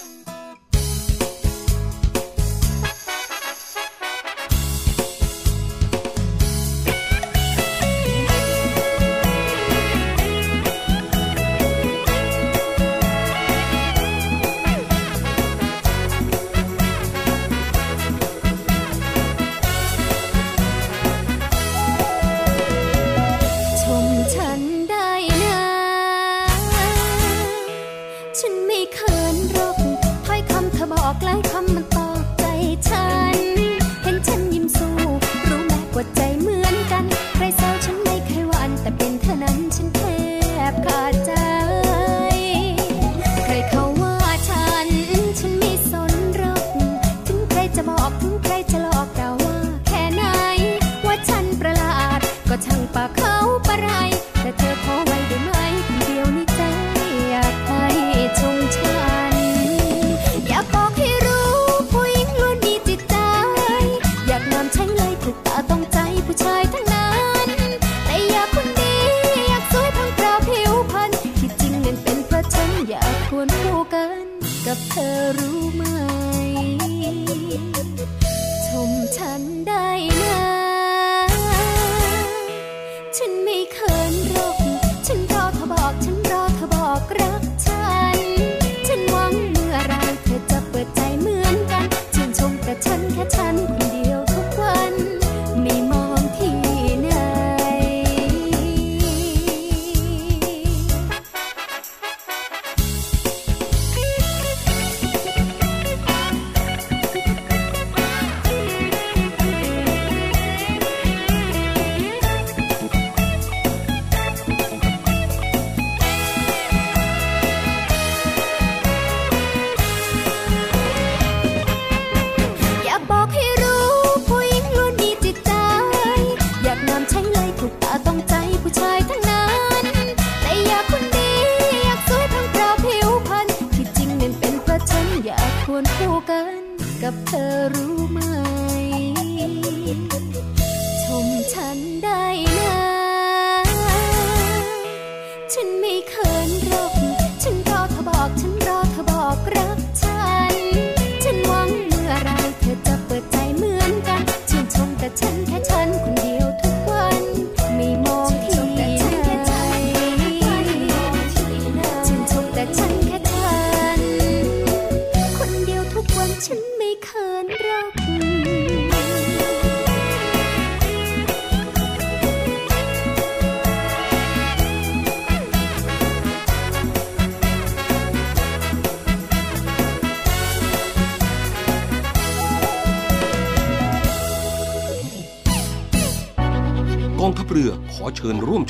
ะ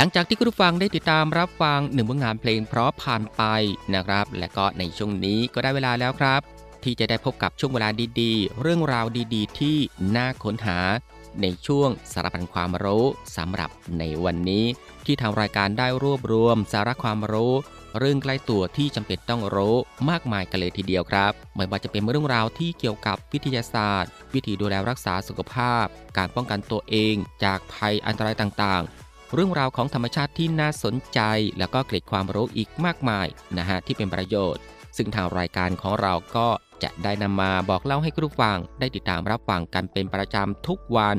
หลังจากที่คุณผู้ฟังได้ติดตามรับฟังหนึ่งผลงานเพลงเพราะผ่านไปนะครับ และก็ในช่วงนี้ก็ได้เวลาแล้วครับ ที่จะได้พบกับช่วงเวลาดีๆ เรื่องราวดีๆ ที่น่าค้นหา ในช่วงสารพันความรู้สำหรับในวันนี้ ที่ทางรายการได้รวบรวม สาระความรู้ เรื่องใกล้ตัวที่จำเป็นต้องรู้มากมายกันเลยทีเดียวครับไม่ว่าจะเป็นเรื่องราวที่เกี่ยวกับวิทยาศาสตร์ วิธีดูแลรักษาสุขภาพ การป้องกันตัวเอง จากภัยอันตรายต่าง เรื่องราวของธรรมชาติที่น่าสนใจ แล้วก็เกร็ดความรู้อีกมากมายนะฮะที่เป็นประโยชน์ ซึ่งทางรายการของเราก็จะได้นำมาบอกเล่าให้คุณผู้ฟัง ได้ติดตามรับฟังกันเป็นประจำทุกวัน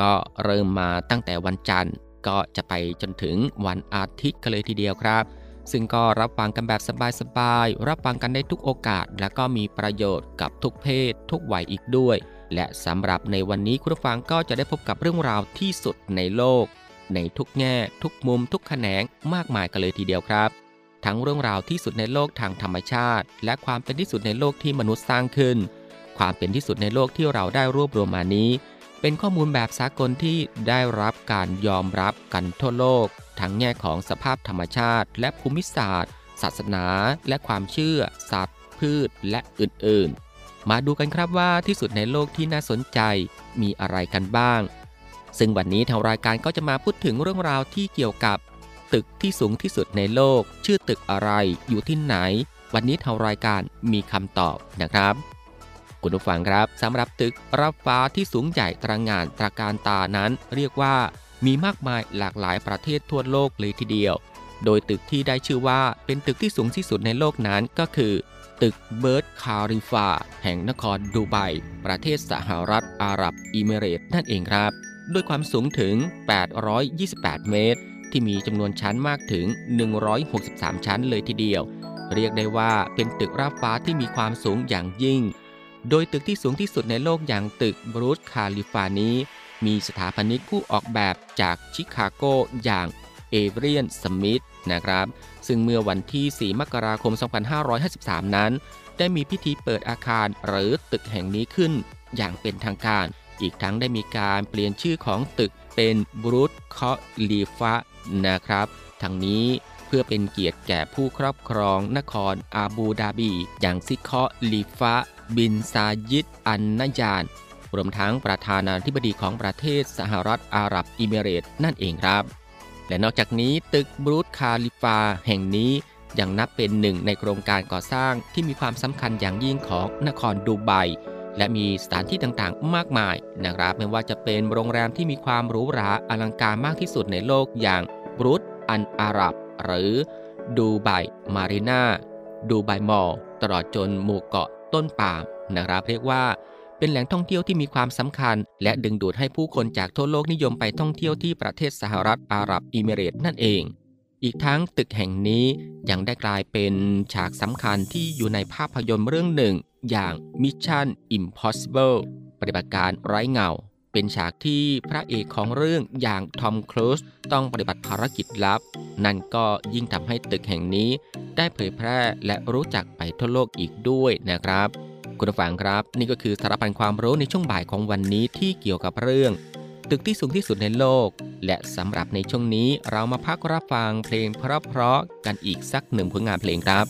ก็เริ่มมาตั้งแต่วันจันทร์ ก็จะไปจนถึงวันอาทิตย์กันเลยทีเดียวครับ ซึ่งก็รับฟังกันแบบสบายๆรับฟังกันได้ทุกโอกาส และก็มีประโยชน์กับทุกเพศ ทุกวัยอีกด้วย และสำหรับในวันนี้คุณผู้ฟังก็จะได้พบกับเรื่องราวที่สุดในโลก ในทุกแง่ ทุกมุม ทุกแขนงมากมายกันเลยทีเดียวครับ ทั้งเรื่องราวที่สุดในโลกทางธรรมชาติ และความเป็นที่สุดในโลกที่มนุษย์สร้างขึ้น ความเป็นที่สุดในโลกที่เราได้รวบรวมมานี้ เป็นข้อมูลแบบสากลที่ได้รับการยอมรับกันทั่วโลก ทั้งแง่ของสภาพธรรมชาติ และภูมิศาสตร์ ศาสนา และความเชื่อ สัตว์ พืช และอื่นๆ มาดูกันครับว่าที่สุดในโลกที่น่าสนใจมีอะไรกันบ้าง ซึ่งวันนี้ทางรายการก็จะมาพูดถึงเรื่องราวที่เกี่ยวกับ ตึกที่สูงที่สุดในโลก ชื่อตึกอะไรอยู่ที่ไหน วันนี้ทางรายการมีคำตอบนะครับ คุณผู้ฟังครับสำหรับตึกรับฟ้าที่สูงใหญ่ตระงานตระการตานั้น เรียกว่ามีมากมายหลากหลายประเทศทั่วโลกเลยทีเดียว โดยตึกที่ได้ชื่อว่าเป็นตึกที่สูงที่สุดในโลกนั้นก็คือ ตึกเบิร์จคาลิฟาแห่งนครดูไบประเทศสหรัฐอาหรับอิมิเรตส์นั่นเองครับ ด้วยความสูงถึง 828 เมตร ที่มีจำนวนชั้นมากถึง 163 ชั้นเลยทีเดียว เรียกได้ว่าเป็นตึกระฟ้าที่มีความสูงอย่างยิ่ง โดยตึกที่สูงที่สุดในโลกอย่างตึกบุรจคาลิฟานี้ มีสถาปนิกผู้ออกแบบจากชิคาโกอย่างเอเดรียนสมิธนะครับ ซึ่งเมื่อวันที่ 4 มกราคม 2553 นั้น ได้มีพิธีเปิดอาคารหรือตึกแห่งนี้ขึ้นอย่างเป็นทางการ อีกทั้งได้มีการเปลี่ยนชื่อของตึกเป็นบุรจญ์คอลีฟะนะครับทั้งนี้เพื่อเป็นเกียรติแก่ผู้ครอบครองนครอาบูดาบี อย่างชีคคอลีฟะบินซายิดอันนายานรวมทั้งประธานาธิบดีของประเทศสหรัฐอาหรับอิมิเรตส์นั่นเองครับ และนอกจากนี้ตึกบรูซคาลิฟาแห่งนี้ยังนับเป็นหนึ่งในโครงการก่อสร้างที่มีความสำคัญอย่างยิ่งของนครดูไบ และมีสถานที่ต่างๆ มากมายนะครับ ไม่ว่าจะเป็นโรงแรมที่มีความหรูหราอลังการมากที่สุดในโลกอย่างบรูซอันอาหรับ หรือดูไบมารีนาดูไบมอลตลอดจนหมู่เกาะต้นปาล์มนะครับเรียกว่าเป็นแหล่งท่องเที่ยวที่มีความสำคัญ และดึงดูดให้ผู้คนจากทั่วโลกนิยมไปท่องเที่ยวที่ประเทศสหรัฐอาหรับอิมิเรตส์นั่นเอง อีกทั้งตึกแห่งนี้ยังได้กลายเป็นฉากสำคัญที่อยู่ในภาพยนตร์เรื่องหนึ่ง อย่าง Mission Impossible ปฏิบัติการไร้เงา เป็นฉากที่พระเอกของเรื่องอย่างทอมครูซต้องปฏิบัติภารกิจลับ นั่นก็ยิ่งทำให้ตึกแห่งนี้ ได้เผยแพร่และรู้จักไปทั่วโลกอีกด้วยนะครับ คุณผู้ฟังครับ นี่ก็คือสารพันความรู้ในช่วงบ่ายของวันนี้ที่เกี่ยวกับเรื่อง ตึกที่สูงที่สุดในโลก และสำหรับในช่วงนี้เรามาพักรับฟังเพลงเพราะๆกันอีกสักหนึ่งผลงานเพลงครับ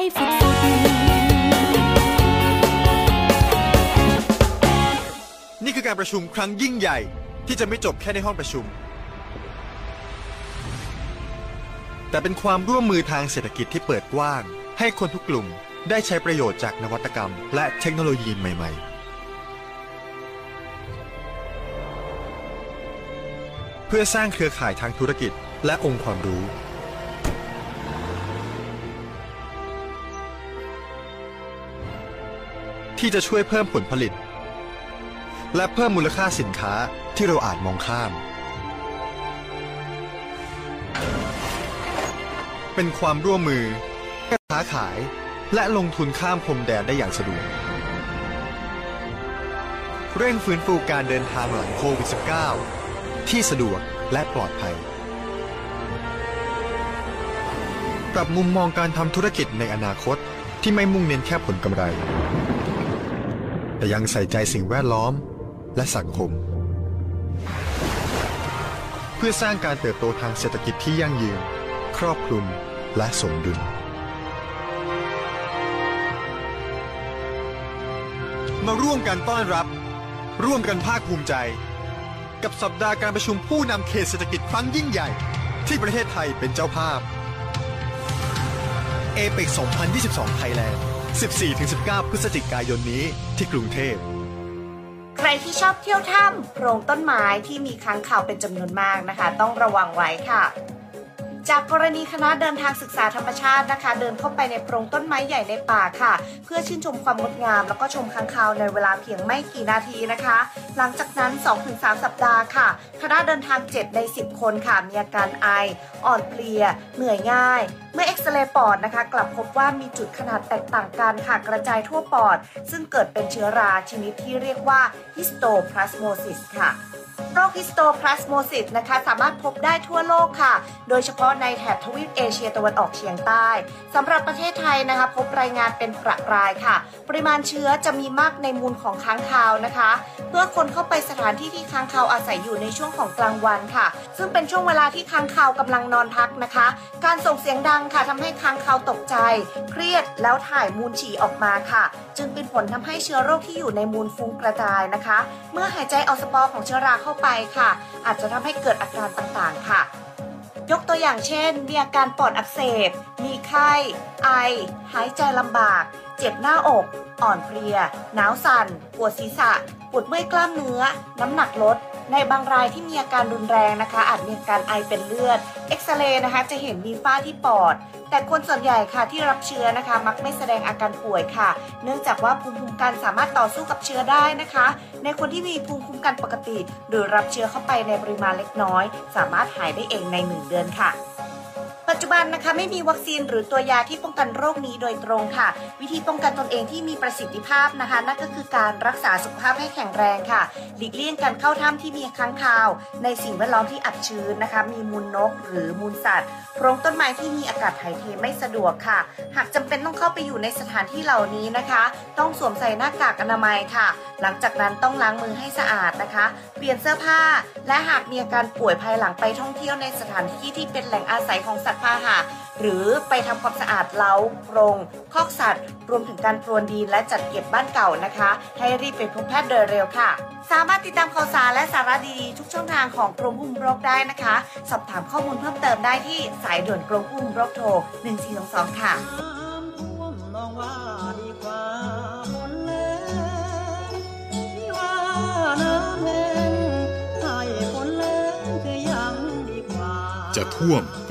ให้ฝุดๆนี่คือการประชุมครั้งยิ่งใหญ่ ที่จะไม่จบแค่ในห้องประชุม แต่เป็นความร่วมมือทางเศรษฐกิจที่เปิดกว้าง ให้คนทุกกลุ่มได้ใช้ประโยชน์จากนวัตกรรม และเทคโนโลยีใหม่ ๆ เพื่อสร้างเครือข่ายทางธุรกิจและองค์ความรู้ ที่จะช่วยเพิ่มผลผลิต และเพิ่มมูลค่าสินค้าที่เราอาจมองข้าม เป็นความร่วมมือค้าขายและลงทุนข้ามพรมแดนได้อย่างสะดวก เร่งฟื้นฟูการเดินทางหลังโควิด -19 ที่สะดวกและปลอดภัย ปรับมุมมองการทำธุรกิจในอนาคตที่ไม่มุ่งเน้นแค่ผลกำไร แต่ยังใส่ใจสิ่งแวดล้อมและสังคม เพื่อสร้างการเติบโตทางเศรษฐกิจที่ยั่งยืน ครอบคลุมและสมดุล มาร่วมกันต้อนรับ ร่วมกันภาคภูมิใจ กับสัปดาห์การประชุมผู้นำเขตเศรษฐกิจครั้งยิ่งใหญ่ ที่ประเทศไทยเป็นเจ้าภาพเอเปก2022 ไทยแลนด์ 14-19 พฤศจิกายนนี้ที่กรุงเทพ ใครที่ชอบเที่ยวถ้ำโพรงต้นไม้ที่มีค้างคาวเป็นจำนวนมากนะคะ ต้องระวังไว้ค่ะ จากกรณีคณะเดินทางศึกษาธรรมชาตินะคะ เดินเข้าไปในโพรงต้นไม้ใหญ่ในป่าค่ะ เพื่อชื่นชมความงดงาม แล้วก็ชมค้างคาวในเวลาเพียงไม่กี่นาทีนะคะ หลังจากนั้น 2-3 สัปดาห์ค่ะ คณะเดินทาง 7 ใน 10 คนค่ะ มีอาการไอ อ่อนเพลีย เหนื่อยง่าย เมื่อเอ็กซเรย์ปอดนะคะ กลับพบว่ามีจุดขนาดแตกต่างกันค่ะกระจายทั่วปอด ซึ่งเกิดเป็นเชื้อราชนิดที่เรียกว่า histoplasmosis ค่ะ โรคฮิสโตพลาสโมซิสนะคะสามารถพบได้ทั่วโลกค่ะ โดยเฉพาะในแถบทวีปเอเชียตะวันออกเฉียงใต้สำหรับประเทศไทยนะคะ พบรายงานเป็นประปรายค่ะ ปริมาณเชื้อจะมีมากในมูลของค้างคาวนะคะ เมื่อคนเข้าไปสถานที่ที่ค้างคาวอาศัยอยู่ในช่วงของกลางวันค่ะ ซึ่งเป็นช่วงเวลาที่ค้างคาวกำลังนอนพักนะคะ การส่งเสียงดังค่ะทำให้ค้างคาวตกใจ เครียดแล้วถ่ายมูลฉี่ออกมาค่ะ จึงเป็นผลทำให้เชื้อโรคที่อยู่ในมูลฟุ้งกระจายนะคะ เมื่อหายใจเอาสปอร์ของเชื้อราเข้าไปค่ะ อาจจะทำให้เกิดอาการต่างๆค่ะ ยกตัวอย่างเช่น มีอาการปอดอักเสบ มีไข้ ไอ หายใจลำบาก เจ็บหน้าอก อ่อนเพลีย หนาวสั่น ปวดศีรษะ ปวดเมื่อยกล้ามเนื้อ น้ำหนักลด ในบางรายที่มีอาการรุนแรงนะคะ อาจมีอาการไอเป็นเลือด เอ็กซเรย์นะคะจะเห็นมีฝ้าที่ปอด แต่คนส่วนใหญ่ค่ะที่รับเชื้อนะคะ มักไม่แสดงอาการป่วยค่ะ เนื่องจากว่าภูมิคุ้มกันสามารถต่อสู้กับเชื้อได้นะคะ ในคนที่มีภูมิคุ้มกันปกติ หรือรับเชื้อเข้าไปในปริมาณเล็กน้อย สามารถหายได้เองใน 1 เดือนค่ะ จจุบันนะคะไม่มีวัคซีนหรือตัวยาที่ป้องกันโรคนี้โดยตรงค่ะ วิธีป้องกันตนเองที่มีประสิทธิภาพนะคะ นั่นก็คือการรักษาสุขภาพให้แข็งแรงค่ะ หลีกเลี่ยงการเข้าถ้ำที่มีค้างคาว ในสิ่งแวดล้อมที่อับชื้นนะคะ มีมูลนก หรือมูลสัตว์โพรงต้นไม้ที่มีอากาศถ่ายเทไม่สะดวกค่ะ หากจำเป็นต้องเข้าไปอยู่ในสถานที่เหล่านี้นะคะ ต้องสวมใส่หน้ากากอนามัยค่ะ หลังจากนั้นต้องล้างมือให้สะอาดนะคะ เปลี่ยนเสื้อผ้า และหากมีอาการป่วยภายหลังไปท่องเที่ยวในสถานที่ที่เป็นแหล่งอาศัยของสัตว์าหะหรือไปทำความสะอาดเล้าโรงคอกสัตว์ รวมถึงการพรวนดินและจัดเก็บบ้านเก่านะคะ ให้รีบไปพบแพทย์โดยเร็วค่ะ สามารถติดตามข่าวสารและสาระดีๆทุกช่องทางของกรมควบคุมโรคได้นะคะ สอบถามข้อมูลเพิ่มเติมได้ที่สายด่วนกรมควบคุมโรคโทร 1422 ค่ะท่วมลองว่าดีกว่าฝนแรงที่ว่าน้ำแห้งให้ฝนแรงก็ยังดีกว่าจะท่วม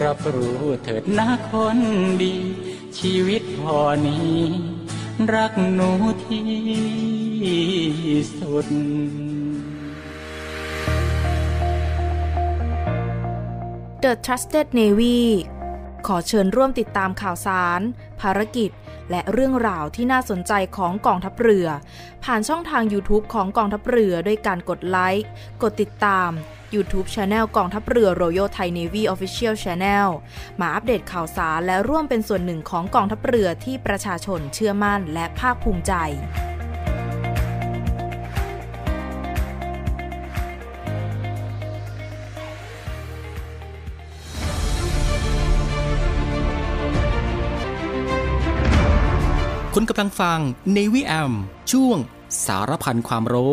รับรู้เถิดนะคนดี ชีวิตพอนี้ รักหนูที่สุด The Trusted Navy ขอเชิญร่วมติดตามข่าวสาร ภารกิจ และเรื่องราวที่น่าสนใจของกองทัพเรือ ผ่านช่องทาง YouTube ของกองทัพเรือด้วยการกดไลค์ กดติดตาม YouTube Channel กองทัพเรือ Royal Thai Navy Official Channel มาอัปเดตข่าวสารและร่วมเป็นส่วนหนึ่งของกองทัพเรือที่ประชาชนเชื่อมั่นและภาคภูมิใจคุณกำลังฟัง Navy AM ช่วงสารพันความรู้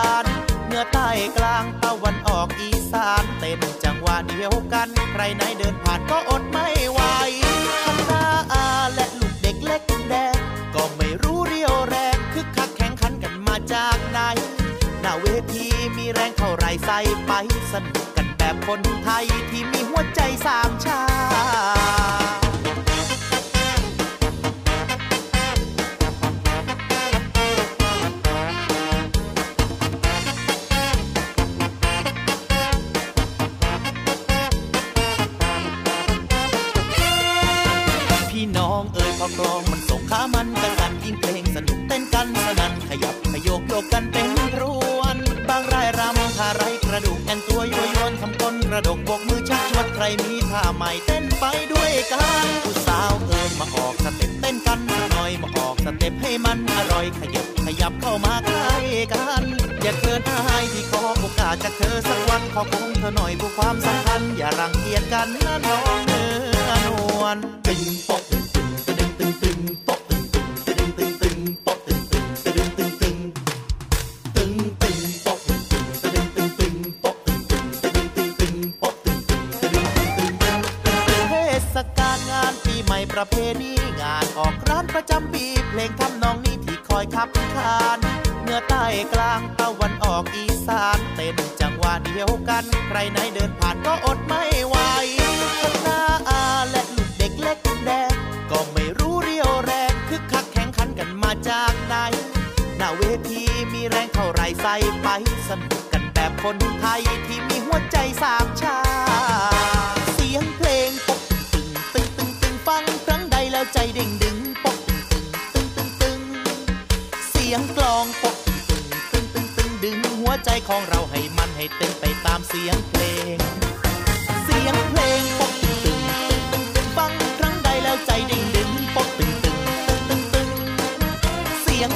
านเหนือใต้กลางตะวันออกอีสานเต้นจังหวะเดียวกัน ใครไหนเดินผ่านก็อดไม่ไหวทั้งหน้าอาและลูกเด็กเล็กแดงก็ไม่รู้เรียวแรงคึกคักแข่งขันกันมาจากไหนหน้าเวทีมีแรงเท่าไรใส่ไปสนุกกันแบบคนไทยที่มีหัวใจสามชา เธอสักวันขอคงเธอหน่อยผู้ความสัมพันธ์อย่ารังเกียจกันนะน้อง อีสานเต้นจังหวะเดียวกัน ใครไหนเดินผ่านก็อดไม่ไหวทั้งหน้าอาและลูกเด็กเล็กแดงก็ไม่รู้เรียวแรงคึกคักแข่งขันกันมาจากไหน หน้าเวทีมีแรงเท่าไรใส่ไปสนุกกันแบบคนไทยที่มีหัวใจสามชา ใจของเราให้มันให้เต้นไปตามเสียงเพลง เสียงเพลงปกตึงตึงตึงตึงฟังครั้งใดแล้วใจดิ่งดึงปกตึงตึงตึงตึงเสียง